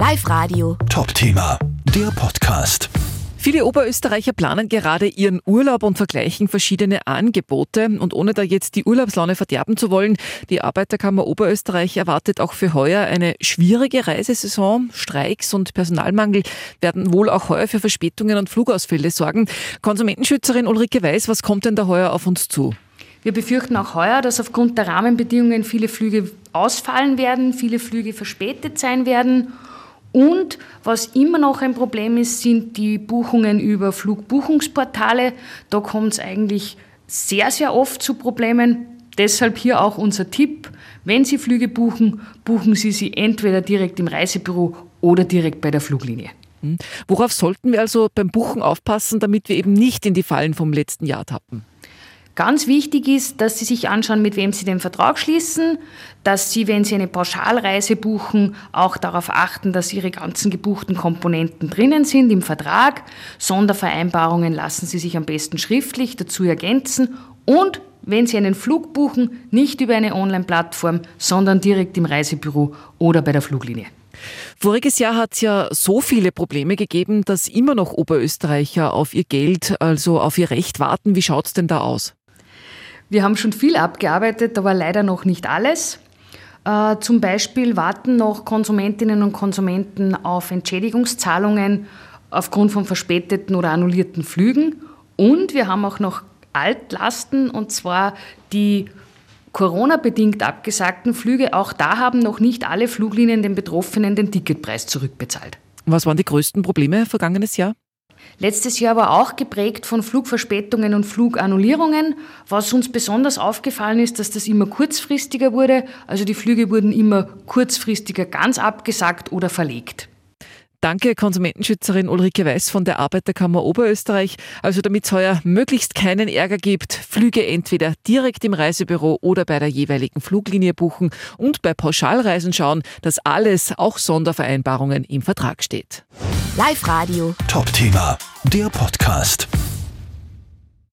Live Radio. Top-Thema, der Podcast. Viele Oberösterreicher planen gerade ihren Urlaub und vergleichen verschiedene Angebote. Und ohne da jetzt die Urlaubslaune verderben zu wollen, die Arbeiterkammer Oberösterreich erwartet auch für heuer eine schwierige Reisesaison. Streiks und Personalmangel werden wohl auch heuer für Verspätungen und Flugausfälle sorgen. Konsumentenschützerin Ulrike Weiß, was kommt denn da heuer auf uns zu? Wir befürchten auch heuer, dass aufgrund der Rahmenbedingungen viele Flüge ausfallen werden, viele Flüge verspätet sein werden. Und was immer noch ein Problem ist, sind die Buchungen über Flugbuchungsportale. Da kommt es eigentlich sehr, sehr oft zu Problemen. Deshalb hier auch unser Tipp. Wenn Sie Flüge buchen, buchen Sie sie entweder direkt im Reisebüro oder direkt bei der Fluglinie. Hm. Worauf sollten wir also beim Buchen aufpassen, damit wir eben nicht in die Fallen vom letzten Jahr tappen? Ganz wichtig ist, dass Sie sich anschauen, mit wem Sie den Vertrag schließen, dass Sie, wenn Sie eine Pauschalreise buchen, auch darauf achten, dass Ihre ganzen gebuchten Komponenten drinnen sind im Vertrag. Sondervereinbarungen lassen Sie sich am besten schriftlich dazu ergänzen und wenn Sie einen Flug buchen, nicht über eine Online-Plattform, sondern direkt im Reisebüro oder bei der Fluglinie. Voriges Jahr hat es ja so viele Probleme gegeben, dass immer noch Oberösterreicher auf ihr Geld, also auf ihr Recht warten. Wie schaut es denn da aus? Wir haben schon viel abgearbeitet, aber leider noch nicht alles. Äh, zum Beispiel warten noch Konsumentinnen und Konsumenten auf Entschädigungszahlungen aufgrund von verspäteten oder annullierten Flügen. Und wir haben auch noch Altlasten, und zwar die Corona-bedingt abgesagten Flüge. Auch da haben noch nicht alle Fluglinien den Betroffenen den Ticketpreis zurückbezahlt. Was waren die größten Probleme vergangenes Jahr? Letztes Jahr war auch geprägt von Flugverspätungen und Flugannullierungen. Was uns besonders aufgefallen ist, dass das immer kurzfristiger wurde. Also die Flüge wurden immer kurzfristiger ganz abgesagt oder verlegt. Danke, Konsumentenschützerin Ulrike Weiß von der Arbeiterkammer Oberösterreich. Also damit es heuer möglichst keinen Ärger gibt, Flüge entweder direkt im Reisebüro oder bei der jeweiligen Fluglinie buchen und bei Pauschalreisen schauen, dass alles, auch Sondervereinbarungen, im Vertrag steht. Live Radio. Top-Thema, der Podcast.